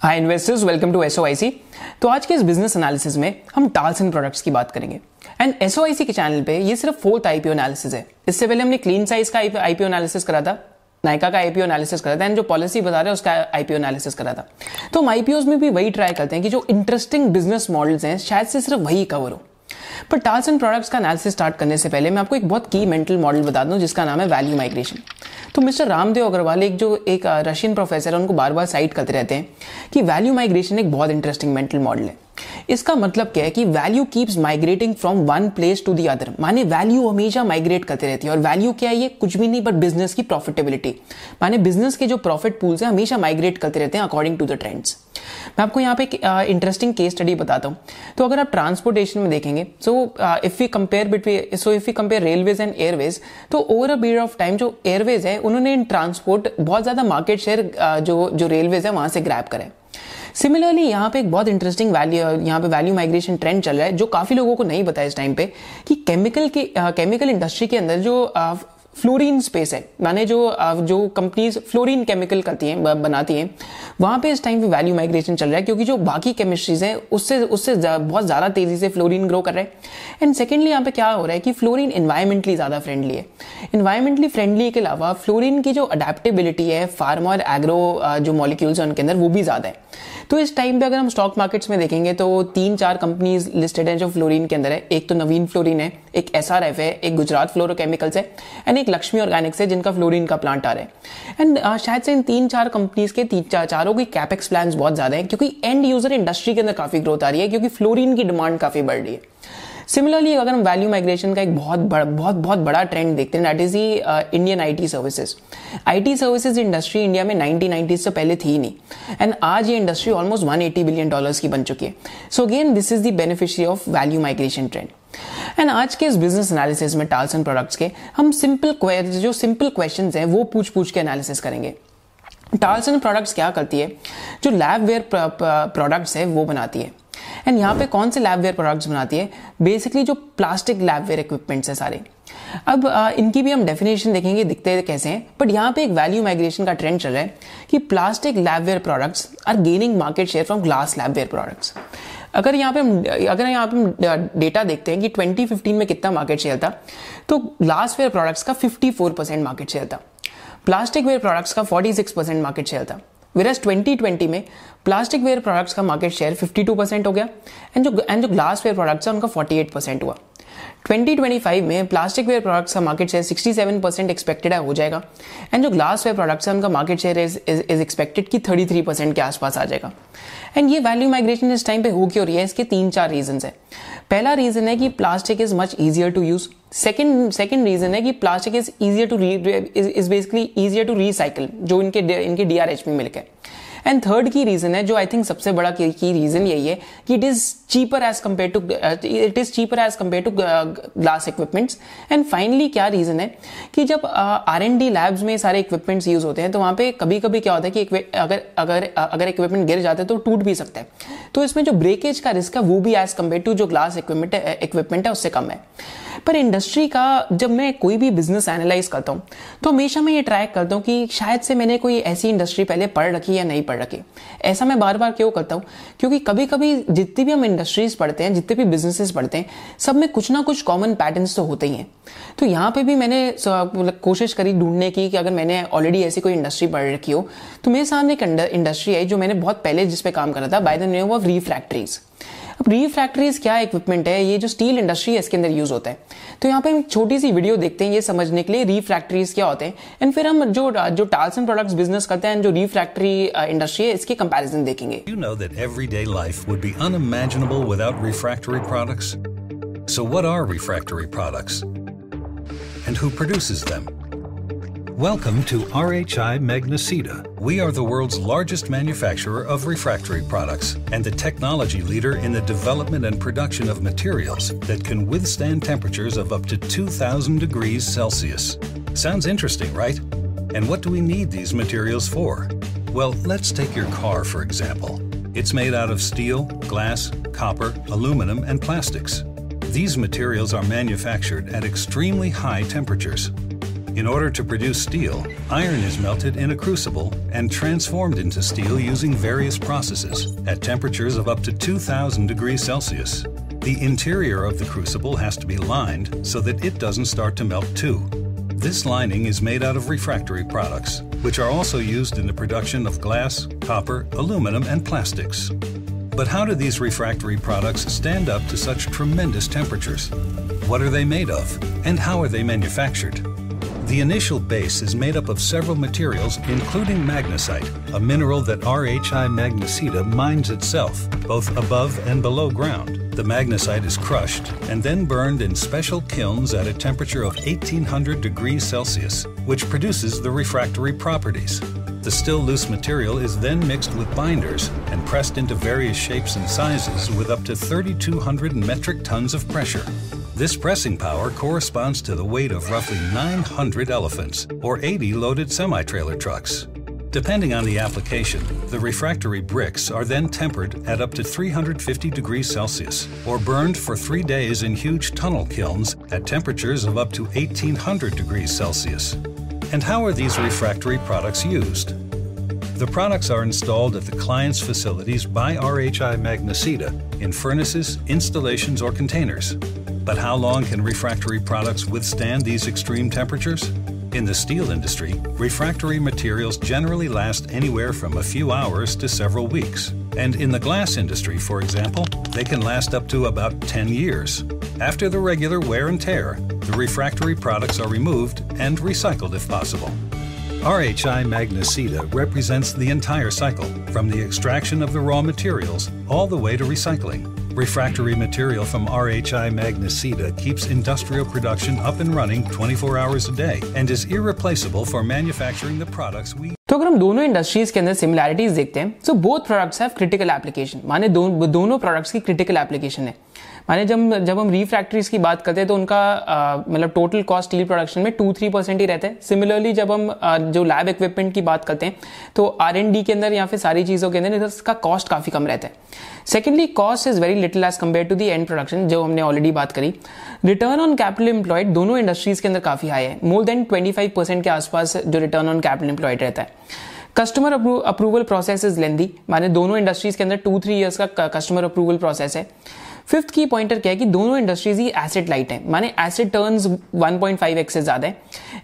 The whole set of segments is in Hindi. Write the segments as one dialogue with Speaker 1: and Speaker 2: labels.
Speaker 1: Hi investors welcome to S तो आज के इस बिज़नेस एनालिसिस में हम टाल्स एंड प्रोडक्ट्स की बात करेंगे। एंड एस के चैनल पे ये सिर्फ़ फोर्थ आईपीओ एनालिसिस है। इससे पहले हमने क्लीन साइज़ का आईपीओ एनालिसिस करा था नायका का आईपीओ एनालिसिस करा था एंड जो पॉलिसी बता रहे हैं उसका आईपीओ एनालिसिस करा था। तो हम आईपीओ में भी वही ट्राई करते हैं कि जो इंटरेस्टिंग बिज़नेस मॉडल्स हैं, शायद से सिर्फ़ वही कवर हो। पर टाल्स एंड प्रोडक्ट्स का एनालिसिस स्टार्ट करने से पहले मैं आपको एक बहुत की मेंटल मॉडल बता दूँ, जिसका नाम है वैल्यू माइग्रेशन तो मिस्टर रामदेव अग्रवाल, एक जो, एक रशियन प्रोफेसर है, उनको बार बार साइट करते रहते हैं कि वैल्यू माइग्रेशन एक बहुत इंटरेस्टिंग मेंटल मॉडल है। इसका मतलब क्या है कि value keeps migrating from one place to the other माने वैल्यू हमेशा माइग्रेट करते रहती है, और वैल्यू क्या है, ये कुछ भी नहीं बट बिज़नेस की प्रॉफिटेबिलिटी माने बिज़नेस के जो प्रॉफिट पूल्स है, हमेशा माइग्रेट करते रहते हैं अकॉर्डिंग टू द ट्रेंड्स मैं आपको यहाँ पे एक इंटरेस्टिंग केस स्टडी बताता हूँ। तो अगर आप ट्रांसपोर्टेशन में देखेंगे so if you compare between so if you compare railways and airways तो over a period of time जो एयरवेज है, उन्होंने इन ट्रांसपोर्ट बहुत ज़्यादा मार्केट शेयर जो जो रेलवेज है, वहाँ से ग्रैप करे। सिमिलरली यहाँ पे एक बहुत इंटरेस्टिंग वैल्यू यहाँ पे वैल्यू माइग्रेशन ट्रेंड चल रहा है, जो काफ़ी लोगों को नहीं पता इस टाइम पे, कि केमिकल के केमिकल इंडस्ट्री के अंदर जो फ्लोरीन स्पेस है। माने जो जो कंपनीज़ फ्लोरीन केमिकल करती हैं बनाती हैं, वहाँ पे इस टाइम पे वैल्यू माइग्रेशन चल रहा है, क्योंकि जो बाकी केमिस्ट्रीज हैं, उससे उससे बहुत ज़्यादा तेज़ी से फ्लोरीन ग्रो कर रहे हैं। एंड सेकेंडली यहाँ पे क्या हो रहा है कि फ्लोरीन इन्वायरमेंटली ज़्यादा फ्रेंडली है। इन्वायरमेंटली फ्रेंडली के अलावा फ्लोरीन की जो अडेप्टेबिलिटी है फार्मा और एग्रो जो मॉलिक्यूल्स हैं उनके अंदर, वो भी ज़्यादा है। तो इस टाइम पे अगर हम स्टॉक मार्केट्स में देखेंगे तो तीन चार कंपनीज़ लिस्टेड हैं जो फ्लोरीन के अंदर है। एक तो नवीन फ्लोरीन है, एक एस है, एक गुजरात फ्लोरोकेमिकल्स है एंड एक लक्ष्मी ऑर्गेनिक्स है जिनका फ्लोरीन का प्लांट आ रहा है। एंड uh, शायद से इन तीन चार कंपनीज़ के तीन चार चारों की कैपेक्स प्लान बहुत ज़्यादा है क्योंकि एंड यूज़र इंडस्ट्री के अंदर काफ़ी ग्रोथ आ रही है क्योंकि फ्लोरीन की डिमांड काफ़ी बढ़ रही है। सिमिलरली अगर हम वैल्यू माइग्रेशन का एक बहुत बड़ा बहुत बहुत बड़ा ट्रेंड देखते हैं that is the Indian IT services IT services industry India में 1990 से पहले थी नहीं। एंड आज ये इंडस्ट्री ऑलमोस्ट 180 बिलियन डॉलर्स की बन चुकी है। So again this is the beneficiary of value migration trend and आज के इस बिज़नेस एनालिसिस में टाल्स एंड प्रोडक्ट्स के हम सिंपल जो सिंपल क्वेश्चन हैं वो पूछ पूछ के एनालिसिस करेंगे। टाल्स एंड प्रोडक्ट्स क्या करती है? जो लैब वेयर प्रोडक्ट्स है वो बनाती है। एंड यहाँ पे कौन से लैबवेयर प्रोडक्ट्स बनाती है? बेसिकली जो प्लास्टिक लैबवेयर इक्विपमेंट्स है सारे। अब आ, इनकी भी हम डेफिनेशन देखेंगे दिखते कैसे हैं। बट यहाँ पे एक वैल्यू माइग्रेशन का ट्रेंड चल रहा है कि plastic labware products are gaining market share from glass labware products अगर यहाँ पे हम, अगर यहाँ पे हम डेटा देखते हैं कि 2015 में कितना मार्केट शेयर था तो ग्लास वेयर प्रोडक्ट्स का 54 परसेंट मार्केट शेयर था। प्लास्टिक वेयर प्रोडक्ट्स का 46 परसेंट मार्केट शेयर था। वेरस 2020 में प्लास्टिक वेयर प्रोडक्ट्स का मार्केट शेयर 52 परसेंट हो गया एंड जो एंड जो ग्लास वेयर प्रोडक्ट्स है, उनका 48 परसेंट हुआ। 2025 में प्लास्टिक वेयर प्रोडक्ट्स का मार्केट शेयर 67 परसेंट एक्सपेक्टेड है, हो जाएगा। एंड जो ग्लास वेयर प्रोडक्ट्स है, उनका market share is is expected कि 33 परसेंट के आसपास आ जाएगा। एंड ये वैल्यू माइग्रेशन इस टाइम पे हो क्यों रही है, इसके तीन चार रीजन है। पहला रीजन है कि plastic is much easier to use second second reason है कि plastic is easier to is basically easier to recycle जो इनके इनके डीआरएच में मिलकर एंड थर्ड की रीजन है, जो आई थिंक सबसे बड़ा की रीजन यही है कि it is cheaper as compared to it is cheaper as compared to glass equipments and finally क्या रीजन है कि जब आर एन डी लैब्स में सारे इक्विपमेंट्स यूज़ होते हैं तो वहाँ पे कभी कभी क्या होता है कि अगर अगर अगर इक्विपमेंट गिर जाते हैं तो टूट भी सकता है। तो इसमें जो ब्रेकेज का रिस्क है, वो भी एज कंपेयर टू जो ग्लास इक्विपमेंट इक्विपमेंट है, उससे कम है। पर इंडस्ट्री का जब मैं कोई भी बिज़नेस एनालाइज करता हूँ तो हमेशा मैं ये ट्रैक करता हूँ कि शायद से मैंने कोई ऐसी इंडस्ट्री पहले पढ़ रखी या नहीं पढ़ रखी। ऐसा मैं बार बार क्यों करता हूँ? क्योंकि कभी कभी जितनी भी हम इंडस्ट्रीज़ पढ़ते हैं, जितने भी बिजनेसेस पढ़ते हैं, सब में कुछ ना कुछ कॉमन पैटर्न तो होते ही हैं। तो यहाँ पे भी मैंने मतलब कोशिश करी ढूँढने की कि अगर मैंने ऑलरेडी ऐसी कोई इंडस्ट्री पढ़ रखी हो तो मेरे सामने एक इंडस्ट्री आई जो मैंने बहुत पहले जिस पे काम करा था by the name of refractories अब रीफ्रैक्ट्रीज क्या इक्विपमेंट है ये जो स्टील इंडस्ट्री है, इसके अंदर यूज़ होता है तो यहाँ पे हम छोटी सी वीडियो देखते हैं ये समझने के लिए रीफ्रैक्ट्रीज क्या होते हैं एंड फिर हम जो जो टाल्स एंड प्रोडक्ट्स बिज़नेस करते हैं जो रीफ्रैक्ट्री इंडस्ट्री है, इसके कंपैरिजन देखेंगे
Speaker 2: You know that everyday life would be unimaginable without refractory products. So what are refractory products? And who produces them? Welcome to RHI Magnesita. We are the world's largest manufacturer of refractory products and the technology leader in the development and production of materials that can withstand temperatures of up to 2000 degrees Celsius. Sounds interesting, right? And what do we need these materials for? Well, let's take your car for example. It's made out of steel, glass, copper, aluminum, and plastics. These materials are manufactured at extremely high temperatures. In order to produce steel, iron is melted in a crucible and transformed into steel using various processes at temperatures of up to 2000 degrees Celsius. The interior of the crucible has to be lined so that it doesn't start to melt too. This lining is made out of refractory products, which are also used in the production of glass, copper, aluminum, and plastics. But how do these refractory products stand up to such tremendous temperatures? What are they made of? And how are they manufactured? The initial base is made up of several materials, including magnesite, a mineral that RHI Magnesita mines itself, both above and below ground. The magnesite is crushed and then burned in special kilns at a temperature of 1800 degrees Celsius, which produces the refractory properties. The still loose material is then mixed with binders and pressed into various shapes and sizes with up to 3,200 metric tons of pressure. This pressing power corresponds to the weight of roughly 900 elephants, or 80 loaded semi trailer trucks. Depending on the application, the refractory bricks are then tempered at up to 350 degrees Celsius, or burned for three days in huge tunnel kilns at temperatures of up to 1800 degrees Celsius. And how are these refractory products used? The products are installed at the client's facilities by RHI Magnesita in furnaces, installations, or containers. But how long can refractory products withstand these extreme temperatures? In the steel industry, refractory materials generally last anywhere from a few hours to several weeks. And in the glass industry, for example, they can last up to about 10 years. After the regular wear and tear, the refractory products are removed and recycled if possible. RHI Magnesita represents the entire cycle, from the extraction of the raw materials all the way to recycling. Refractory material from RHI Magnesita keeps industrial production up and running 24 hours a day and is irreplaceable for manufacturing the products we
Speaker 1: तो अगर हम दोनों इंडस्ट्रीज के अंदर सिमिलैरिटीज देखते हैं so both products have critical application माने दो, दोनों प्रोडक्ट्स की क्रिटिकल एप्लीकेशन है माने जब जब हम रीफैक्ट्रीज की बात करते हैं तो उनका मतलब टोटल कॉस्ट स्टील प्रोडक्शन में टू थ्री परसेंट ही रहता है। सिमिलरली जब हम आ, जो लैब इक्विपमेंट की बात करते हैं तो आर एन डी के अंदर या फिर सारी चीज़ों के अंदर इसका कॉस्ट काफ़ी कम रहता है। Secondly cost is very little as compared to the end production जो हमने ऑलरेडी बात करी। रिटर्न ऑन कैपिटल एम्प्लॉयड दोनों इंडस्ट्रीज़ के अंदर काफ़ी हाई है। More than twenty five percent के आसपास जो रिटर्न ऑन कैपिटल एम्प्लॉयड रहता है। Customer approval process is lengthy माने दोनों इंडस्ट्रीज़ के अंदर टू थ्री इयर्स का कस्टमर अप्रूवल प्रोसेस है। फिफ्थ की पॉइंटर क्या है कि दोनों इंडस्ट्रीज़ ही एसिड लाइट है। माने टर्न्स 1.5 एक्स से ज़्यादा है।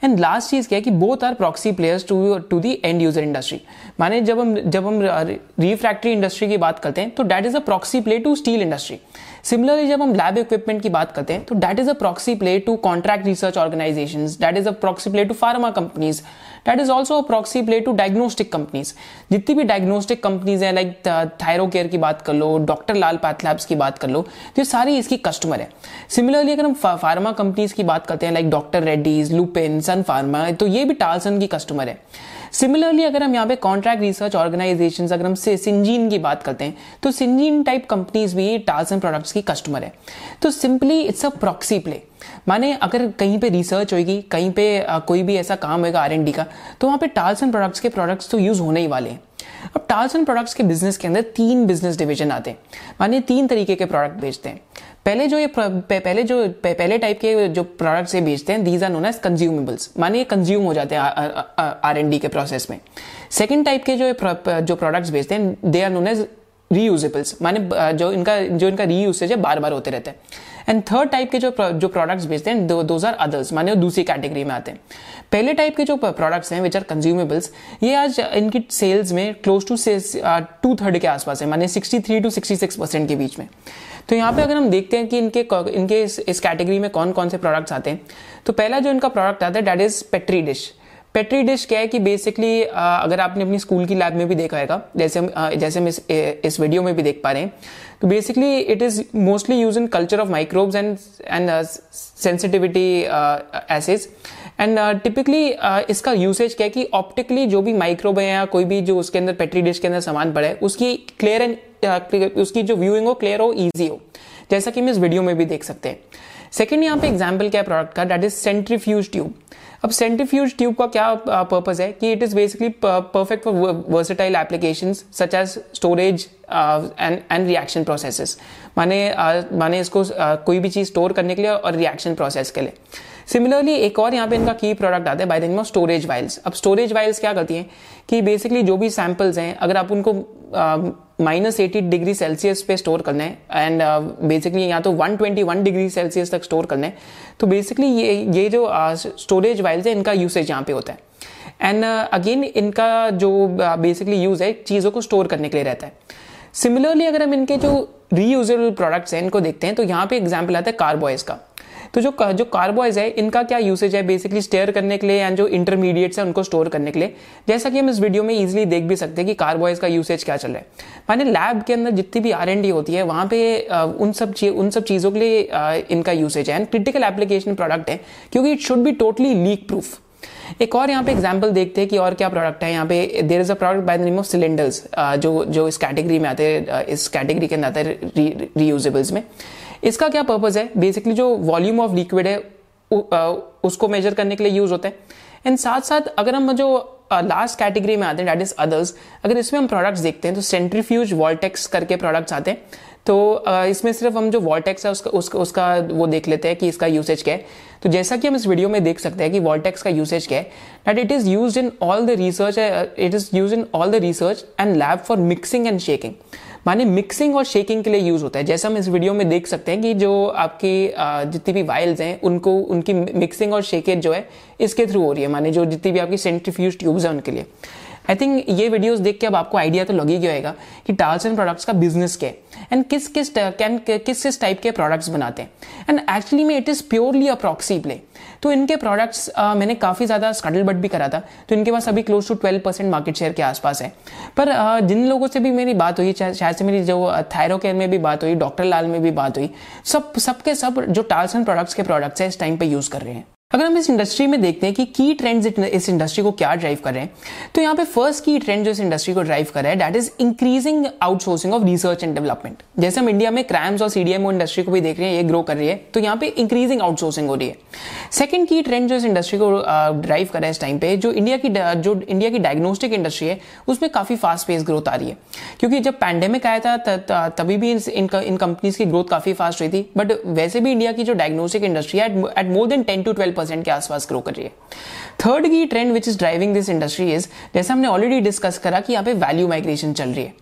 Speaker 1: एंड लास्ट चीज़ क्या है कि both are proxy players to to the end user industry माने जब हम जब हम रिफ्रैक्टरी इंडस्ट्री की बात करते हैं तो that is a proxy play to steel industry similarly जब हम लैब इक्विपमेंट की बात करते हैं तो that is a proxy play to contract research organisation that is a proxy play to pharma companies that is also a proxy proxy play to diagnostic companies जितनी भी डायग्नोस्टिक कंपनीज़ है लाइक थायरो केयर की बात कर लो डॉक्टर लाल पैथलैब्स की बात कर लो, ये सारी इसकी कस्टमर है। सिमिलरली अगर हम फार्मा कंपनीज़ की बात करते हैं like doctor Reddy's Lupin Sun Pharma तो ये भी टालसन की कस्टमर है। सिमिलरली अगर हम यहाँ पे कॉन्ट्रैक्ट रिसर्च ऑर्गेनाइजेशन अगर हम सिंजीन की बात करते हैं तो सिंजीन टाइप कंपनीज़ भी टालसन प्रोडक्ट्स की कस्टमर है। तो simply it's a proxy play माने अगर कहीं पे रिसर्च होगी कहीं पे कोई भी ऐसा काम होगा आर का तो वहाँ पे टाल्सन प्रोडक्ट्स के प्रोडक्ट्स तो यूज़ होने ही वाले हैं। अब टाल्सन प्रोडक्ट्स के बिज़नेस के अंदर तीन बिज़नेस डिवीज़न आते हैं। माने तीन तरीके के प्रोडक्ट बेचते हैं। पहले जो ये पहले जो पहले टाइप के जो प्रोडक्ट्स ये बेचते हैं these are known as consumables माने ये कंज्यूम हो जाते हैं आर एन डी के प्रोसेस में. सेकेंड टाइप के जो जो प्रोडक्ट्स बेचते हैं they are known as reusables माने जो इनका जो इनका रीयूसेज है बार बार होते रहते हैं. एंड थर्ड टाइप के जो जो प्रोडक्ट्स बेचते हैं दोज आर अदर्स माने दूसरी कैटेगरी में आते हैं. पहले टाइप के जो प्रोडक्ट्स हैं विच आर कंज्यूमेबल्स ये आज इनकी सेल्स में क्लोज टू टू थर्ड के आसपास है. माने sixty three to sixty six percent के बीच में. तो यहाँ पे अगर हम देखते हैं कि इनके इनके इस, इस कैटेगरी में कौन कौन से प्रोडक्ट्स आते हैं तो पहला जो इनका प्रोडक्ट आता है that is petri dish petri dish क्या है कि बेसिकली अगर आपने अपनी स्कूल की लैब में भी देखा है जैसे हम जैसे हम इस, इस वीडियो में भी देख पा रहे हैं तो basically it is mostly use in culture of microbes and and sensitivity assays and typically इसका यूसेज क्या है कि ऑप्टिकली जो भी माइक्रोब है या कोई भी जो उसके अंदर पेट्री डिश के अंदर सामान पड़ा उसकी क्लियर एंड उसकी जो व्यूइंग हो क्लियर हो ईजी हो। जैसा कि हम इस वीडियो में भी देख सकते हैं। सेकेंड यहाँ पे एग्ज़ाम्पल क्या प्रोडक्ट का? दैट इज़ सेंट्रीफ्यूज ट्यूब अब सेंट्रीफ्यूज ट्यूब का क्या पर्पज है? कि it is basically perfect for versatile application such as storage and and reaction processes माने uh, माने इसको uh, कोई भी चीज़ स्टोर करने के लिए और रिएक्शन प्रोसेस के लिए। सिमिलरली एक और यहाँ पे इनका की प्रोडक्ट आता है by the name of storage vials अब स्टोरेज वाइल्स क्या करती हैं? कि बेसिकली जो भी सैंपल्स हैं अगर आप उनको माइनस एटी डिग्री सेल्सियस पे स्टोर करना है एंड बेसिकली यहाँ तो 121 डिग्री सेल्सियस तक स्टोर करना है तो बेसिकली ये ये जो स्टोरेज uh, वाइल्स है इनका यूसेज यहाँ पे होता है. एंड अगेन uh, इनका जो बेसिकली uh, यूज़ है चीज़ों को स्टोर करने के लिए रहता है. सिमिलरली अगर हम इनके जो रीयूजेबल प्रोडक्ट्स हैं इनको देखते हैं तो यहाँ पे एग्ज़ाम्पल आता है कार्बॉयज का. तो जो जो कार्बोइज है, इनका क्या यूसेज है बेसिकली स्टेयर करने के लिए एंड जो इंटरमीडिएट्स है उनको स्टोर करने के लिए? जैसा कि हम इस वीडियो में इजिली देख भी सकते हैं कि कार्बोइज का यूसेज क्या चल रहा है। माने लैब के अंदर जितनी भी आर होती है, वहाँ पे उन सब उन सब चीज़ों के लिए इनका यूसेज है। एंड क्रिटिकल एप्लीकेशन प्रोडक्ट है, क्योंकि it should be totally leak proof एक और यहाँ पे एग्ज़ाम्पल देखते हैं कि और क्या प्रोडक्ट है। यहाँ पे there is a product by the name of cylinders जो जो इस कैटेगरी में आते हैं इस कैटेगरी के अंदर आते हैं रीयूजेबल्स में। इसका क्या पर्पज है? बेसिकली जो वॉल्यूम ऑफ़ लिक्विड है उसको मेजर करने के लिए यूज़ होता है। एंड साथ साथ, अगर हम जो लास्ट कैटेगरी में आते हैं डेट इज़ अदर्स अगर इसमें हम प्रोडक्ट्स देखते हैं तो सेंट्रीफ्यूज वॉल्टेक्स करके प्रोडक्ट्स आते हैं। तो इसमें सिर्फ़ हम जो वॉल्टेक्स है, उसका उसका उसका वो देख लेते हैं कि इसका यूसेज क्या है। तो जैसा कि हम इस वीडियो में देख सकते हैं कि वॉल्टेक्स का यूसेज क्या है that it is use in all the research it is use in all the research and lab for mixing and shaking माने मिक्सिंग और शेकिंग के लिए यूज़ होता है। जैसे हम इस वीडियो में देख सकते हैं कि जो आपकी जितनी भी वाइल्स हैं, उनको, उनकी मिक्सिंग और शेकेज जो है, इसके थ्रू हो रही है। माने जो जितनी भी आपकी सेंट्रीफ्यूज ट्यूब्स हैं उनके लिए। आई थिंक ये वीडियोस देख के अब आपको आइडिया तो लग ही गया होगा कि टाल्स एंड प्रोडक्ट्स का बिज़नेस क्या है। एंड किस किस कैन किस किस टाइप के प्रोडक्ट्स बनाते हैं। एंड एक्चुअली में it is purely a proxy play तो इनके प्रोडक्ट्स uh, मैंने काफ़ी ज़्यादा स्कटल बट भी करा था। तो इनके पास अभी close to twelve percent market share के आसपास है। पर uh, जिन लोगों से भी मेरी बात हुई शायद से मेरी जो थायरो केयर में भी बात हुई डॉक्टर लाल में भी बात हुई सब सबके सब जो टाल्स एंड प्रोडक्ट्स के प्रोडक्ट्स है इस टाइम पे यूज़ कर रहे हैं। अगर हम इस इंडस्ट्री में देखते हैं कि की ट्रेंड्स इस इंडस्ट्री को क्या ड्राइव कर रहे हैं तो यहाँ पे फ़र्स्ट की ट्रेंड जो इस इंडस्ट्री को ड्राइव कर रहा है that is increasing outsourcing of research and development जैसे हम इंडिया में क्रैम्स और सीडीएमओ इंडस्ट्री को भी देख रहे हैं, ये ग्रो कर रही है तो यहाँ पे इंक्रीजिंग आउटसोर्सिंग हो रही है। सेकंड की ट्रेंड जो इस इंडस्ट्री को ड्राइव कर रहा है इस टाइम पे, जो इंडिया की जो इंडिया की डायग्नोस्टिक इंडस्ट्री है, उसमें काफ़ी फास्ट पेस ग्रोथ आ रही है। क्योंकि जब पैंडेमिक आया था तभी भी इन कंपनीज़ की ग्रोथ काफ़ी फास्ट हुई थी बट वैसे भी इंडिया की जो डायग्नोस्टिक इंडस्ट्री है at more than ten to twelve percent के आसपास ग्रो कर रही है। Third key trend which is driving this industry is जैसे हमने ऑलरेडी डिस्कस करा कि यहाँ पे वैल्यू माइग्रेशन चल रही है।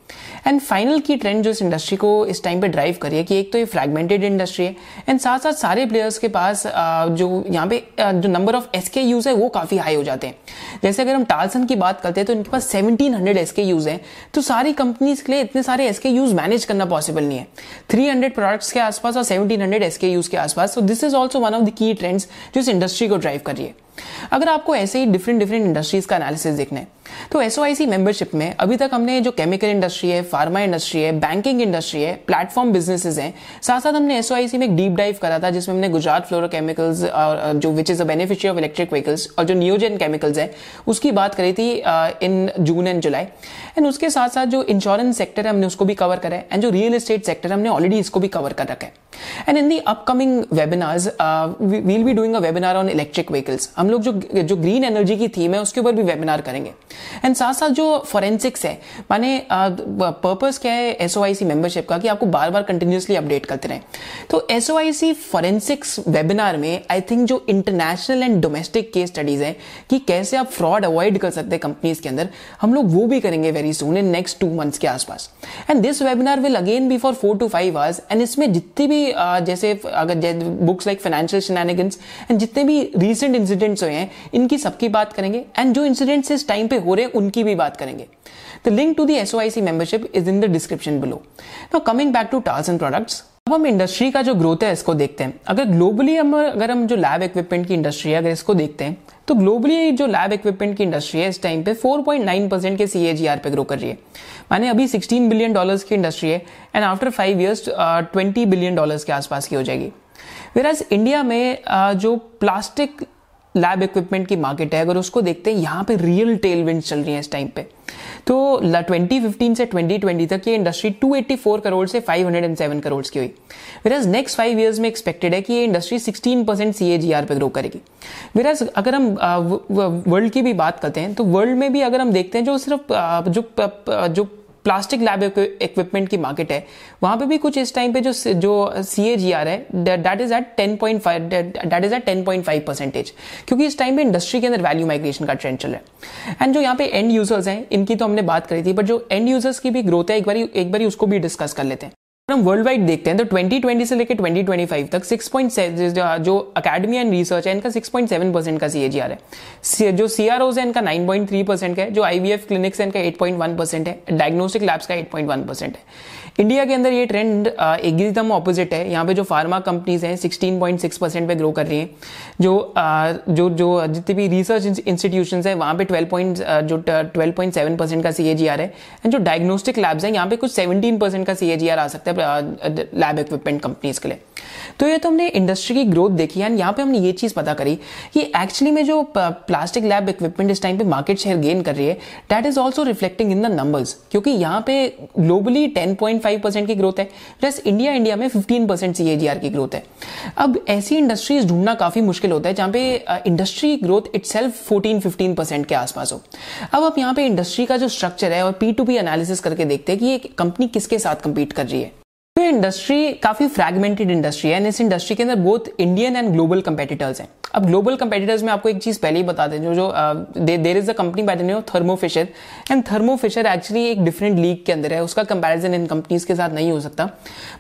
Speaker 1: एंड फाइनल की ट्रेंड जो इस इंडस्ट्री को इस टाइम पे ड्राइव करी है कि एक तो ये फ्रेगमेंटेड इंडस्ट्री है एंड साथ साथ सारे प्लेयर्स के पास जो यहाँ पे जो नंबर ऑफ़ एस के यूज़ है वो काफ़ी हाई हो जाते हैं। जैसे अगर हम टालसन की बात करते हैं तो इनके पास 1700 एस के यूज़ है। तो सारी कंपनीज़ के लिए इतने सारे एस के यूज़ मैनेज करना पॉसिबल नहीं है। 300 प्रोडक्ट्स के आसपास और 1700 एस के यूज़ के आसपास। तो this is also one of the key trends जो इस इंडस्ट्री को ड्राइव कर रही है। अगर आपको ऐसे ही डिफरेंट डिफरेंट इंडस्ट्रीज़ का एनालिसिस देखना है तो एस मेंबरशिप में अभी तक हमने जो केमिकल इंडस्ट्री है फार्मा इंडस्ट्री है बैंकिंग इंडस्ट्री है प्लेटफॉर्म बिजनेसेस हैं साथ साथ हमने एस में एक डीप डाइव करा था जिसमें हमने गुजरात फ्लोरो केमिकल्स जो which is a beneficiary of electric vehicles और जो नियोजन केमिकल्स है, उसकी बात करी थी इन जून एंड जुलाई एंड उसके साथ साथ जो इंश्योरेंस सेक्टर है, हमने उसको भी कवर करा है एंड जो रियल एस्टेट सेक्टर हमने ऑलरेडी इसको भी कवर कर रखा है. And in the upcoming webinars will be doing a webinar on electric vehicles हम लोग जो जो ग्रीन एनर्जी की थीम है, उसके ऊपर भी वेबिनार करेंगे. एंड साथ साथ जो फॉरेंसिक्स है माने पर्पस क्या है एस मेंबरशिप का कि आपको बार बार कंटिन्यूसली अपडेट करते रहे। तो एस फॉरेंसिक्स वेबिनार में आई थिंक जो international and domestic case studies है कि कैसे आप फ्रॉड अवॉइड कर सकते हैं कंपनीज़ के अंदर हम लोग वो भी करेंगे very soon in next two months के आसपास। And this webinar will again be for four to five hours and इसमें जितनी भी uh, जैसे अगर बुक्स लाइक फाइनेंशियल एंड जितने भी रिसेंट इंसिडेंट्स हुए हैं इनकी सबकी बात करेंगे। एंड जो इंसिडेंट्स इस टाइम पे हो रहे हैं उनकी भी बात करेंगे। The link to the SOIC membership is in the description below now coming back to Tarsons and products अब हम इंडस्ट्री का जो ग्रोथ है इसको देखते हैं। अगर ग्लोबली हम अगर हम जो लैब इक्विपमेंट की इंडस्ट्री है अगर इसको देखते हैं तो ग्लोबली जो लैब इक्विपमेंट की इंडस्ट्री है इस टाइम पे 4.9 परसेंट के सी पे ग्रो कर रही है। माने अभी 16 बिलियन डॉलर्स की इंडस्ट्री है and after five years twenty billion dollars के आसपास की हो जाएगी। वेराज इंडिया में uh, जो प्लास्टिक लैब इक्विपमेंट की मार्केट है, अगर उसको देखते हैं, यहाँ पे रियल टेल विंड चल रही है इस टाइम पे। तो 2015 से 2020 तक ये इंडस्ट्री 284 करोड़ से 507 करोड़ की हुई। वेराज नेक्स्ट फाइव इयर्स में एक्सपेक्टेड है कि ये इंडस्ट्री 16 परसेंट सी पे ग्रो करेगी। वेराज अगर हम वर्ल्ड की भी बात करते हैं तो वर्ल्ड में भी अगर हम देखते हैं, जो सिर्फ़ जो जो प्लास्टिक लैब इक्विपमेंट की मार्केट है। वहाँ पे भी कुछ इस टाइम पे जो जो सी ए जी आर है, that is at ten point five, that is at ten point five percentage. क्योंकि इस टाइम पे इंडस्ट्री के अंदर वैल्यू माइग्रेशन का ट्रेंड चल रहा है। एंड जो यहाँ पे एंड यूज़र्स हैं, इनकी तो हमने बात करी थी बट जो एंड यूज़र्स की भी ग्रोथ है, एक बार एक बार उसको भी डिस्कस कर लेते हैं। हम वर्ल्ड वाइड देखते हैं तो 2020 से लेकर 2025 तक 6.7 जो अकेडमी एंड रिसर्च है, इनका 6.7 परसेंट का सीएजीआर है। जो सीआरओज है, इनका 9.3 परसेंट का है, जो आईवीएफ क्लिनिक्स है, इनका 8.1 परसेंट है डायग्नोस्टिक लैब्स का 8.1 परसेंट है। इंडिया के अंदर ये ट्रेंड एकदम ऑपोजिट है। यहाँ पे जो फार्मा कंपनीज़ हैं 16.6 परसेंट पे ग्रो कर रही हैं। जो जो जो जितने भी रिसर्च इंस्टीट्यूशन है, वहाँ पे 12 पॉइंट जो 12.7 परसेंट का सीएजीआर है। एंड जो डायग्नोस्टिक लैब्स हैं, यहाँ पे कुछ 17 परसेंट का सी आ सकता है। लैब इक्विपमेंट कंपनीज़ के लिए। तो ये तो हमने इंडस्ट्री की ग्रोथ देखी एंड यहाँ पे हमने ये चीज़ पता करी कि एक्चुअली में जो प्लास्टिक लैब इक्विपमेंट इस टाइम पे मार्केट शेयर गेन कर रही है that is also reflecting in the numbers क्योंकि यहाँ पे ग्लोबली 10.5 परसेंट की ग्रोथ है प्लस इंडिया इंडिया में 15 परसेंट सी की ग्रोथ है। अब ऐसी इंडस्ट्रीज़ ढूंढना काफ़ी मुश्किल होता है, जहाँ पे industry growth itself fourteen के आसपास हो। अब आप यहाँ पे इंडस्ट्री का जो स्ट्रक्चर है और पी टू पी एनालिसिस करके देखते हैं कि ये कंपनी किसके साथ कंपीट कर रही है। तो इंडस्ट्री काफ़ी फ्रेगमेंटेड इंडस्ट्री है इस इंडस्ट्री के अंदर बहुत इंडियन एंड ग्लोबल कंपेटिटर्स हैं। अब ग्लोबल कंपेटिटर्स में आपको एक चीज़ पहले ही बता दें, जो जो there is a company by the name of Thermo Fisher and Thermo Fisher actually एक डिफरेंट लीग के अंदर है, उसका कंपैरिजन इन कंपनीज़ के साथ नहीं हो सकता।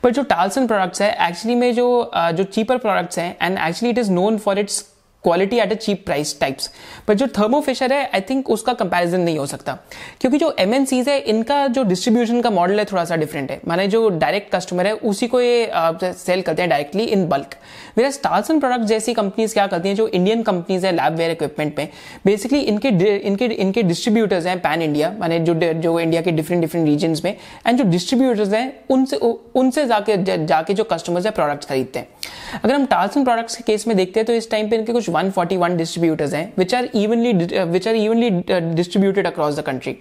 Speaker 1: पर जो टालसन प्रोडक्ट्स है एक्चुअली में जो जो चीपर प्रोडक्ट्स हैं and actually it is known for its quality at a cheap price types पर जो थर्मोफिशर है आई थिंक उसका कंपैरिजन नहीं हो सकता। क्योंकि जो एम है, इनका जो डिस्ट्रीब्यूशन का मॉडल है थोड़ा सा डिफरेंट है। माने जो डायरेक्ट कस्टमर है, उसी को ये सेल करते हैं डायरेक्टली इन बल्क मेरा स्टार्सन प्रोडक्ट जैसी कंपनीज़ क्या करती हैं, जो इंडियन कंपनीज़ है लैब वेयर इक्विपमेंट पे बेसिकली इनके इनके इनके डिस्ट्रीब्यूटर्स हैं पैन इंडिया माने जो जो इंडिया के डिफरेंट डिफरेंट रीजन में एंड जो डिस्ट्रीब्यूटर्स हैं, उनसे उनसे जाके जाके जो कस्टमर्स है प्रोडक्ट्स खरीदते हैं। अगर हम टार्सन प्रोडक्ट्स के केस में देखते हैं तो इस टाइम पे इनके कुछ 141 डिस्ट्रीब्यूटर्स हैं which are evenly which are evenly distributed across the country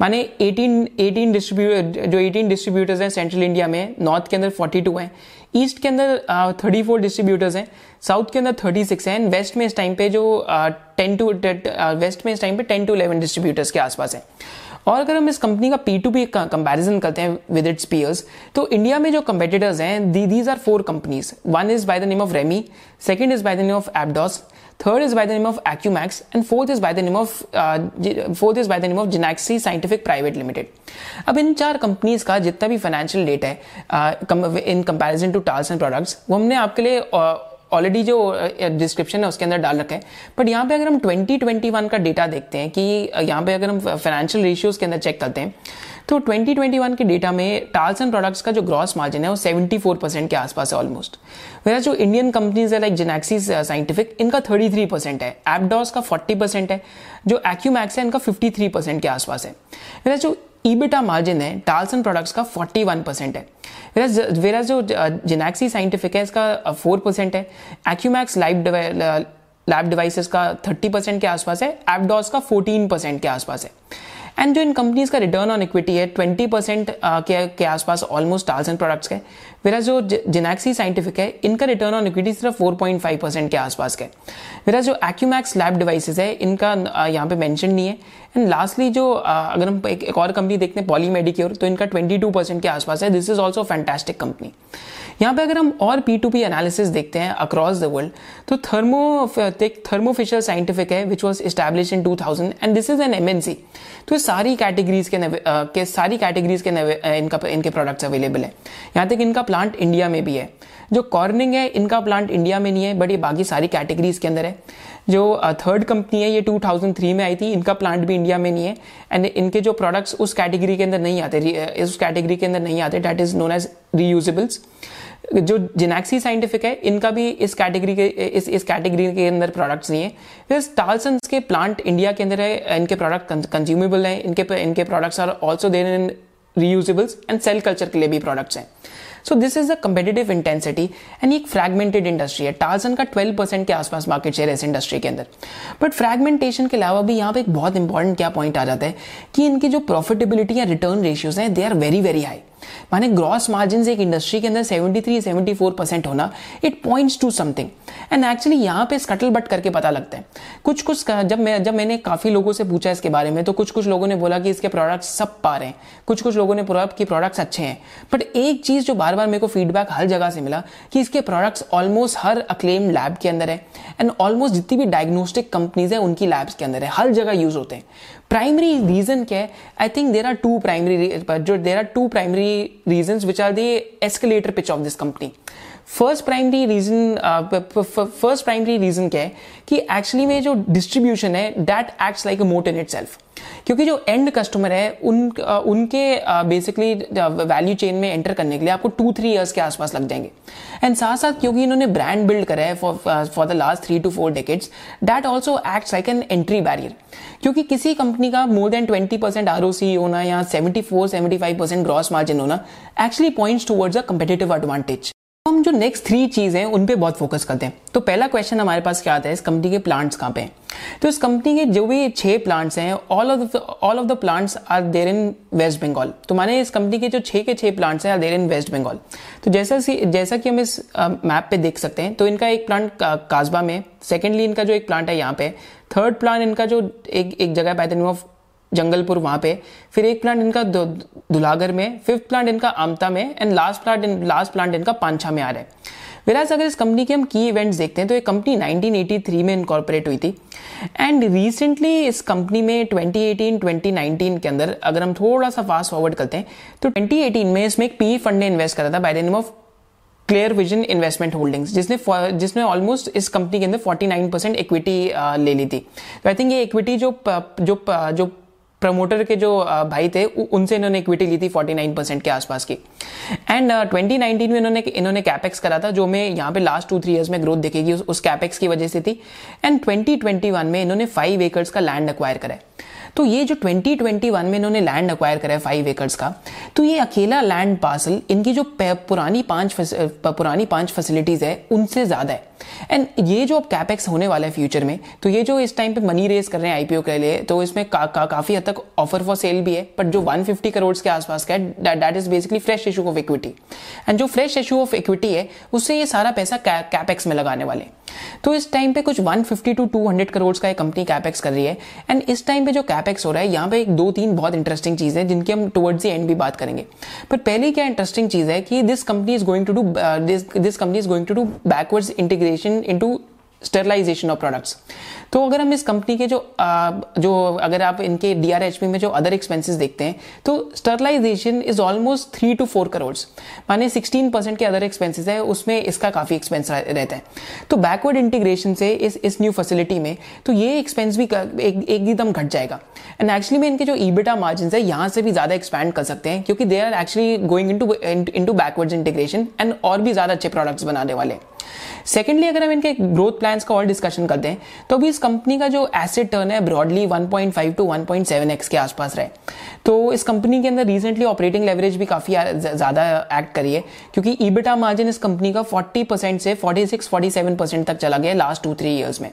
Speaker 1: माने 18 18 डिस्ट्रीब्यूटर जो 18 डिस्ट्रीब्यूटर्स हैं सेंट्रल इंडिया में नॉर्थ के अंदर 42 हैं ईस्ट के अंदर थर्टी फोर डिस्ट्रीब्यूटर्स हैं साउथ के अंदर थर्टी सिक्स हैं वेस्ट में इस टाइम पे जो टेन टू वेस्ट में इस टाइम पे टेन टू इलेवन डिस्ट्रीब्यूटर्स के आसपास है। और अगर हम इस कंपनी का पी टू पी कंपेरिजन करते हैं विद इट्स पीयर्स तो इंडिया में जो कंपेटिटर्स हैं these are four companies one is by the name of Remi second is by the name of Abdos third is by the name of Acumax and fourth is by the name of fourth is by the name of Genaxy scientific private limited अब इन चार कंपनीज़ का जितना भी फाइनेंशियल डेटा है in comparison to tiles and products वो हमने आपके लिए uh, ऑलरेडी जो डिस्क्रिप्शन है, उसके अंदर डाल रखा है। बट यहाँ पे अगर हम 2021 का डेटा देखते हैं कि यहाँ पे अगर हम फाइनेंशियल रेशियोज के अंदर चेक करते हैं तो 2021 के डेटा में टाल्स एंड प्रोडक्ट्स का जो ग्रॉस मार्जिन है, वो 74 परसेंट के आसपास है ऑलमोस्ट मेरा जो इंडियन कंपनीज़ है लाइक जेनेक्सिस साइंटिफिक इनका 33 परसेंट है। एपडॉस का 40 परसेंट है। जो एक्यूमैक्स है, इनका 53 परसेंट के आसपास है। मेरा जो ईबिटा मार्जिन है एंड प्रोडक्ट्स का 41 परसेंट है। वेरा जो जिनैक्सी साइंटिफिक है इसका फोर परसेंट है। एक्यूमैक्स लाइव लैब डिवाइसेस का थर्टी परसेंट के आसपास है। एपडॉस का फोर्टीन परसेंट के आसपास है। एंड जो इन कंपनीज़ का रिटर्न ऑन इक्विटी है ट्वेंटी परसेंट के, के आसपास ऑलमोस्ट टाल्स एंड प्रोडक्ट्स के मेरा जो जिनैक्सी साइंटिफिक है इनका रिटर्न ऑन इक्विटी सिर्फ़ 4.5 परसेंट के आसपास के मेरा जो एक्यूमैक्स लैब डिवाइसेस है इनका यहाँ पे मेंशन नहीं है। एंड लास्टली जो अगर हम एक, एक और कंपनी देखते हैं पॉली मेडिक्योर तो इनका 22 परसेंट के आसपास है। This is also fantastic company यहाँ पे अगर हम और पी टू पी एनालिसिस देखते हैं अक्रॉस द वर्ल्ड तो थर्मो थर्मोफिशर साइंटिफिक है which was established in 2000 and this is an MNC तो सारी कैटेगरीज के, के सारी कैटेगरीज के इनका इनके प्रोडक्ट्स अवेलेबल है। यहाँ तक इनका प्लांट इंडिया में भी है। जो कॉर्निंग है इनका प्लांट इंडिया में नहीं है बट ये बाकी सारी कैटेगरीज के अंदर है। जो थर्ड कंपनी है, ये 2003 में आई थी, इनका प्लांट भी इंडिया में नहीं है एंड इनके जो प्रोडक्ट्स उस कैटेगरी के अंदर नहीं आते उस कैटेगरी के अंदर नहीं आते that is known as reusables जो जिनेक्सी साइंटिफिक है, इनका भी इस कैटेगरी के, इस इस कैटेगरी के अंदर प्रोडक्ट्स नहीं है। फिर टालसन्स के प्लांट इंडिया के अंदर है, इनके प्रोडक्ट कंज्यूमेबल हैं, इनके इनके products are also there in reusables and cell culture के लिए भी प्रोडक्ट्स हैं। So this is a competitive intensity and एक फ्रेगमेंटेड इंडस्ट्री है। टार्सन का 12 परसेंट के आसपास मार्केट शेयर है इस इंडस्ट्री के अंदर। बट फ्रेगमेंटेशन के अलावा भी यहाँ पे एक बहुत इंपॉर्टेंट क्या पॉइंट आ जाता है कि इनकी जो प्रॉफिटेबिलिटी या रिटर्न रेशियोज हैं they are very very high माने ग्रॉस मार्जिन एक इंडस्ट्री के अंदर 73 74 परसेंट होना it points to something and actually यहाँ पे स्कटल बट करके पता लगता है। कुछ कुछ जब मैं, जब मैंने काफ़ी लोगों से पूछा इसके बारे में तो कुछ कुछ लोगों ने बोला कि इसके प्रोडक्ट्स सब पा रहे हैं। कुछ कुछ लोगों ने बोला कि प्रोडक्ट्स अच्छे हैं। बट एक चीज़ जो बार बार मेरे को फीडबैक हर जगह से मिला कि इसके प्रोडक्ट्स ऑलमोस्ट हर अक्लेम लैब के अंदर है। एंड ऑलमोस्ट जितनी भी डायग्नोस्टिक कंपनीज़ है, उनकी लैब्स के अंदर है। हर जगह यूज़ होते हैं। प्राइमरी रीजन क्या है? I think there are two primary जो there are two primary reason which are the escalator pitch of this company first primary reason first primary reason क्या है कि एक्चुअली में जो डिस्ट्रीब्यूशन है दैट एक्ट्स लाइक अ मोट इन इट सेल्फ क्योंकि जो एंड कस्टमर है उन uh, उनके बेसिकली वैल्यू चेन में एंटर करने के लिए आपको टू थ्री इयर्स के आसपास लग जाएँगे। एंड साथ साथ क्योंकि इन्होंने ब्रांड बिल्ड करा है for the last three to four decades that also acts like an entry barrier क्योंकि किसी कंपनी का more than twenty percent are होना या seventy four seventy five percent gross margin होना actually points towards a competitive advantage हम जो नेक्स्ट थ्री चीज़ हैं, उन पे बहुत फोकस करते हैं। तो पहला क्वेश्चन हमारे पास क्या आता है? इस कंपनी के प्लांट्स कहाँ पे हैं? तो इस कंपनी के जो भी छह प्लांट्स हैं all of all of the plants are there in West Bengal तो माने इस कंपनी के जो छह के छह प्लांट्स हैं are there in West Bengal तो जैसा जैसा कि हम इस मैप पे देख सकते हैं तो इनका एक प्लांट काजबा में सेकेंडली इनका जो एक प्लांट है यहाँ पे। थर्ड प्लांट इनका जो एक एक जगह by the name of Jangalpur वहाँ पे। फिर एक प्लांट इनका दुलागर में फिफ्थ प्लांट इनका आमता में and last plant last plant इनका पांछा में आ रहा है। विराज अगर इस कंपनी के हम की इवेंट्स देखते हैं तो ये कंपनी 1983 में इनकॉर्पोरेट हुई थी। एंड रिसेंटली इस कंपनी में 2018 2019 के अंदर अगर हम थोड़ा सा फास्ट फॉरवर्ड करते हैं तो 2018 में इसमें एक पी फंड ने इन्वेस्ट करा था by the name of clear vision investment holdings जिसने जिसने ऑलमोस्ट इस कंपनी के अंदर 49 परसेंट इक्विटी ले ली थी। तो आई थिंक ये इक्विटी जो जो जो प्रमोटर के जो भाई थे उनसे इन्होंने इक्विटी ली थी 49 परसेंट के आसपास की। एंड ट्वेंटी नाइनटीन में इन्होंने इन्होंने कैपेक्स करा था जो मैं यहाँ पे लास्ट टू थ्री इयर्स में ग्रोथ देखेगी उस, उस कैपेक्स की वजह से थी। एंड 2021 में इन्होंने फाइव एकर्स का लैंड अक्वायर करा है। तो ये जो 2021 में इन्होंने लैंड अक्वायर करा है फाइव एकर्स का तो ये अकेला लैंड पार्सल इनकी जो पुरानी पाँच पुरानी पाँच फैसिलिटीज़ है उनसे ज़्यादा है। एंड ये जो अब कैपेक्स होने वाला है फ्यूचर में तो ये जो इस टाइम पे मनी रेज कर रहे हैं आईपीओ के लिए तो इसमें का, का, काफ़ी हद तक ऑफ़र फॉर सेल भी है बट जो 150 करोड़ के आसपास का है that is basically fresh issue of equity and जो फ्रेश इशू ऑफ़ इक्विटी है उससे ये सारा पैसा कैपेक्स में लगाने वाले तो इस टाइम पे कुछ 150 टू 200 करोड़ का कंपनी कैपेक्स कर रही है एंड इस टाइम पे जो कैपेक्स हो रहा है यहाँ पे एक दो तीन बहुत इंटरेस्टिंग चीज़ है जिनकी हम टुवर्ड्स द एंड भी बात करेंगे। पर पहले क्या इंटरेस्टिंग चीज़ है कि this company is going to do this company is going to do backwards integration into sterilization of products तो अगर हम इस कंपनी के जो आ, जो अगर आप इनके डीआरएचपी में जो अदर एक्सपेंसेस देखते हैं तो sterilization is almost three to four crore माने सिक्सटीन परसेंट के अदर एक्सपेंसेस है उसमें इसका काफ़ी एक्सपेंस रहता है। तो बैकवर्ड इंटीग्रेशन से इस इस न्यू फैसिलिटी में तो ये एक्सपेंस भी एक एकदम घट जाएगा। एंड एक्चुअली में इनके जो ईबिटा मार्जिन है यहाँ से भी ज़्यादा एक्सपैंड कर सकते हैं क्योंकि they are actually going into into backward integration and और भी ज़्यादा अच्छे प्रोडक्ट्स बनाने वाले सेकेंडली अगर हम इनके ग्रोथ प्लान्स का और डिस्कशन करते हैं तो अभी इस कंपनी का जो एसेट टर्न है ब्रॉडली 1.5 टू 1.7x के आसपास रहे। तो इस कंपनी के अंदर रिसेंटली ऑपरेटिंग लेवरेज भी काफ़ी ज़्यादा एक्ट करी है क्योंकि ईबिटा मार्जिन इस कंपनी का 40 परसेंट से 46 47 परसेंट तक चला गया लास्ट टू थ्री ईयर्स में।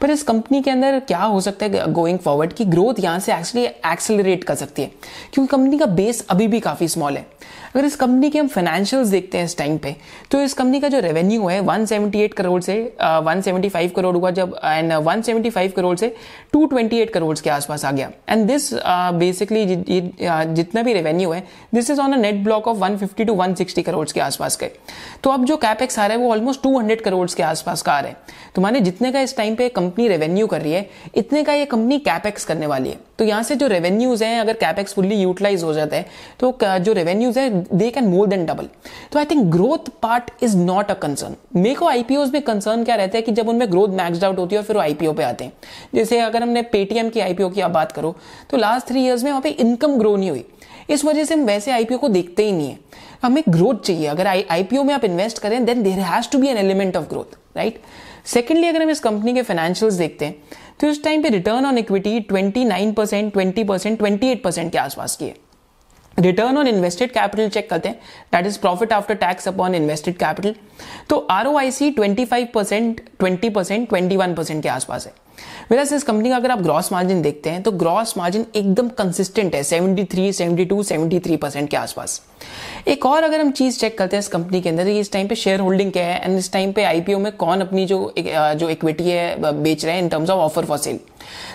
Speaker 1: पर इस कंपनी के अंदर क्या हो सकता है गोइंग फॉरवर्ड की ग्रोथ यहाँ से एक्चुअली एक्सेलरेट कर सकती है क्योंकि कंपनी का बेस अभी भी काफ़ी स्मॉल है। अगर इस कंपनी के हम फाइनेंशियल्स देखते हैं इस टाइम पे तो इस कंपनी का जो रेवेन्यू है 178 करोड़ से uh, 175 करोड़ हुआ जब एंड uh, 175 करोड़ से 228 करोड़ के आसपास आ गया। एंड दिस बेसिकली जितना भी रेवेन्यू है this is on a net block of 150 to 160 crore के आसपास के तो अब जो कैपेक्स आ रहा है, वो ऑलमोस्ट 200 करोड़ के आसपास का आ रहा है। तो माने जितने का इस टाइम पे कंपनी रेवेन्यू कर रही है, इतने का ये कंपनी कैपेक्स करने वाली है। तो यहाँ से जो रेवेन्यूज हैं, अगर कैपेक्स फुल्ली यूटिलाइज हो जाता है तो जो रेवेन्यूज है they can more than double तो I think growth part is not a concern मेरे को आईपीओ में कंसर्न क्या रहता है कि जब उनमें ग्रोथ मैक्सड आउट होती है और फिर वो आईपीओ पे आते हैं। जैसे अगर हमने पेटीएम की आईपीओ की आप बात करो तो लास्ट थ्री ईयर्स में वहाँ पे इनकम ग्रो नहीं हुई। इस वजह से हम वैसे आईपीओ को देखते ही नहीं है। हमें ग्रोथ चाहिए। अगर आईपीओ में आप इन्वेस्ट करें then there has to be an element of growth right secondly अगर हम इस कंपनी के फाइनेंशियल्स देखते हैं तो इस टाइम पे return on equity 29 percent twenty percent twenty के आसपास की है। Return on invested capital check करते हैं। That is profit after tax upon invested capital तो R O I C twenty five percent twenty percent twenty one percent के आसपास है। वैसे इस कंपनी का अगर आप ग्रॉस मार्जिन देखते हैं तो ग्रॉस मार्जिन एकदम कंसिस्टेंट है 73, 72, 73 परसेंट के आसपास। एक और अगर हम चीज़ चेक करते हैं इस कंपनी के अंदर इस टाइम पे शेयर होल्डिंग क्या है? एंड इस टाइम पे आईपीओ में कौन अपनी जो जो इक्विटी है बेच रहे हैं in terms of offer for sale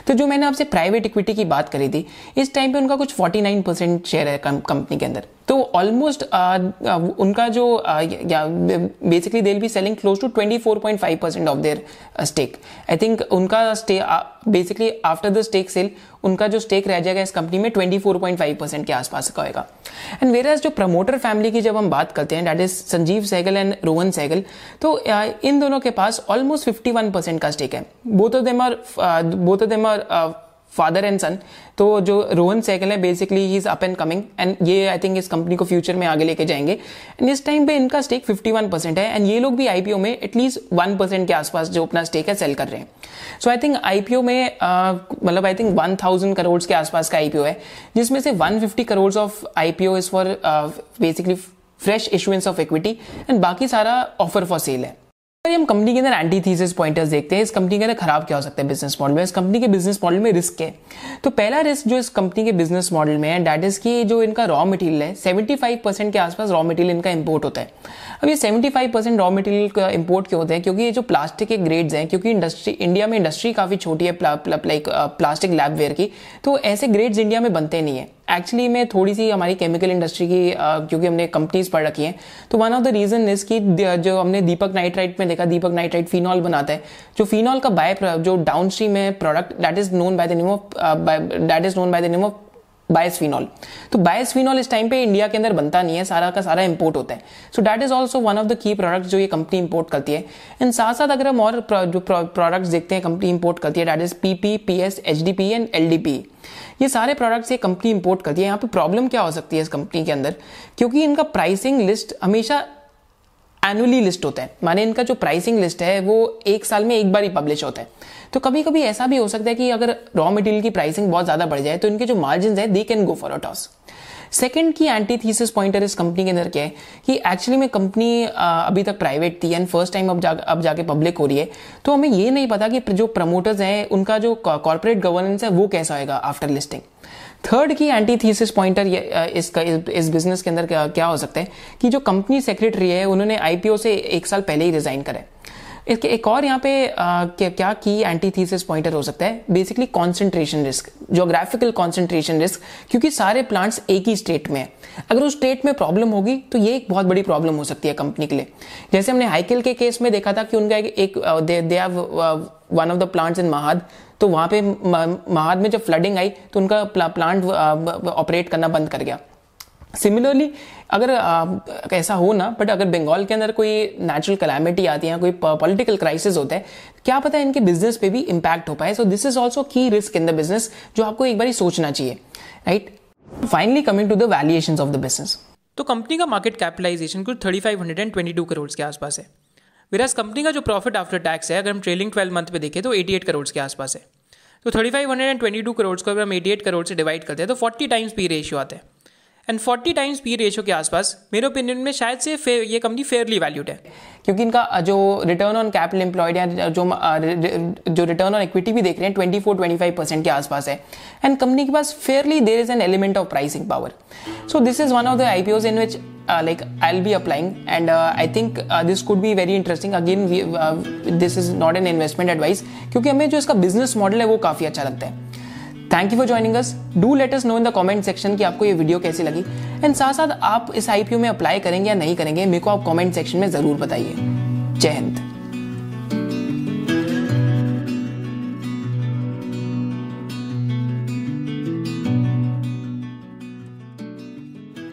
Speaker 1: तो जो मैंने आपसे प्राइवेट इक्विटी की बात करी थी, इस टाइम पे उनका कुछ 49 परसेंट शेयर है कंपनी के अंदर। तो ऑलमोस्ट उनका जो basically they be selling close to 24.5 percent of their stake I think उनका basically after the stake sale उनका जो स्टेक रह जाएगा इस कंपनी में 24.5 परसेंट के आसपास का होगा एंड वेर एज जो प्रमोटर फैमिली की जब हम बात करते हैं that is Sanjiv Sehgal and Rohan Sehgal तो इन दोनों के पास ऑलमोस्ट 51 परसेंट का स्टेक है। Both of them are both of them are father and son तो जो रोहन साइकिल है basically he is up and coming and ये आई थिंक इस कंपनी को फ्यूचर में आगे लेके जाएँगे। एंड इस टाइम पे इनका स्टेक 51 परसेंट है एंड ये लोग भी आईपीओ में एटलीस्ट वन परसेंट के आसपास जो अपना स्टेक है सेल कर रहे हैं। सो आई थिंक आईपीओ में मतलब I think one thousand crore के आसपास का आईपीओ है, जिसमें से one fifty crore of IPO is for basically fresh issuance of equity and बाकी सारा ऑफ़र फॉर सेल है। हम कंपनी के अंदर एंटी थीसिस पॉइंटर्स देखते हैं। इस कंपनी के अंदर खराब क्या हो सकता है बिज़नेस मॉडल में? इस कंपनी के बिज़नेस मॉडल में रिस्क है? तो पहला रिस्क जो इस कंपनी के बिज़नेस मॉडल में है डेट इज़ की जो इनका रॉ मटेरियल है 75 परसेंट के आसपास रॉ मटेरियल इनका इंपोर्ट होता है। अब ये 75 परसेंट रॉ मटेरियल का इंपोर्ट क्यों होते हैं? क्योंकि ये जो प्लास्टिक के ग्रेड्स हैं, क्योंकि इंडस्ट्री इंडिया में इंडस्ट्री काफ़ी छोटी है लाइक प्लास्टिक लैबवेयर की तो ऐसे ग्रेड्स इंडिया में बनते नहीं है। एक्चुअली में थोड़ी सी हमारी केमिकल इंडस्ट्री की क्योंकि हमने कंपनीज़ पढ़ रखी हैं तो one of the reason is कि जो हमने दीपक नाइट्राइट में देखा, दीपक नाइट्राइट फिनॉल बनाता है, जो फिनॉल का बाय जो डाउन स्ट्रीम है product that is known by the name of that is known by the name of bisphenol. तो बायसफिनॉल इस टाइम पे इंडिया के अंदर बनता नहीं है, सारा का सारा इंपोर्ट होता है। So that is also one of the key products जो ये कंपनी इंपोर्ट करती है। एंड साथ साथ अगर हम और जो प्रोडक्ट्स देखते हैं कंपनी इंपोर्ट करती है that is PP D P and L D P ये सारे प्रोडक्ट्स ये कंपनी इंपोर्ट करती है। यहाँ पे प्रॉब्लम क्या हो सकती है इस कंपनी के अंदर? क्योंकि इनका प्राइसिंग लिस्ट हमेशा एनुअली लिस्ट होता है। माने इनका जो प्राइसिंग लिस्ट है, वो एक साल में एक बार ही पब्लिश होता है। तो कभी कभी ऐसा भी हो सकता है कि अगर रॉ मटेरियल की प्राइसिंग बहुत ज़्यादा बढ़ जाए तो इनके जो मार्जिन है they can go for a toss second की एंटी थीसिस पॉइंटर इस कंपनी के अंदर क्या है कि एक्चुअली में कंपनी अभी तक प्राइवेट थी एंड फ़र्स्ट टाइम अब जा, अब जाके पब्लिक हो रही है। तो हमें ये नहीं पता कि जो प्रमोटर्स हैं, उनका जो कॉर्पोरेट गवर्नेंस है, वो कैसा होगा आफ्टर लिस्टिंग थर्ड की एंटी थीसिस पॉइंटर इसका इस बिज़नेस के अंदर क्या, हो सकता है कि जो कंपनी सेक्रेटरी है उन्होंने आईपीओ से एक साल पहले ही रिजाइन करा इसके एक और यहाँ पे आ, क्या, की एंटी थीसिस पॉइंटर हो सकता है? Basically concentration risk geographical concentration risk क्योंकि सारे प्लांट्स एक ही स्टेट में है। अगर उस स्टेट में प्रॉब्लम होगी तो ये एक बहुत बड़ी प्रॉब्लम हो सकती है कंपनी के लिए। जैसे हमने हाइकिल के केस में देखा था कि उनका एक they have one of the plants in Mahad तो वहाँ पे महाद में जब फ्लडिंग आई तो उनका प्लांट ऑपरेट करना बंद कर गया। सिमिलरली अगर ऐसा हो ना बट अगर बंगाल के अंदर कोई नेचुरल कलामिटी आती है, कोई पॉलिटिकल क्राइसिस होता है, क्या पता है इनके बिज़नेस पे भी इंपैक्ट हो पाए? So this is also key risk in the business जो आपको एक बार सोचना चाहिए right finally coming to the valuation of the business
Speaker 3: तो कंपनी का मार्केट कैपिटलाइजेशन कुछ thirty five hundred and twenty two crore के आसपास है। विराज कंपनी का जो प्रॉफिट आफ्टर टैक्स है, अगर हम ट्रेलिंग ट्वेल्व मंथ पे देखें तो एटी एट करोड़ के आसपास है। तो thirty five hundred and twenty two crore को अगर हम एटी एट करोड़ से डिवाइड करते हैं तो फोर्टी टाइम्स पी रेशियो आता है। एंड 40 टाइम्स पी रेशियो के आसपास, मेरे ओपिनियन में शायद से ये कंपनी फेयरली वैल्यूड है।
Speaker 1: क्योंकि इनका जो रिटर्न ऑन कैपिटल एम्प्लॉयड या जो जो रिटर्न ऑन इक्विटी भी देख रहे हैं 24 25 परसेंट के आसपास है। एंड कंपनी के पास fairly there is an element of pricing power so this is one of the I P Os in which like I be applying and I think this could be very interesting again this is not an investment advice क्योंकि हमें जो इसका बिज़नेस मॉडल है, वो काफ़ी अच्छा लगता है। Thank you for joining us do let us know in the comment section कि आपको ये वीडियो कैसी लगी। एंड साथ साथ आप इस आईपीओ में अप्लाई करेंगे या नहीं करेंगे, मेरे को आप कमेंट सेक्शन में ज़रूर बताइए। जय हिंद।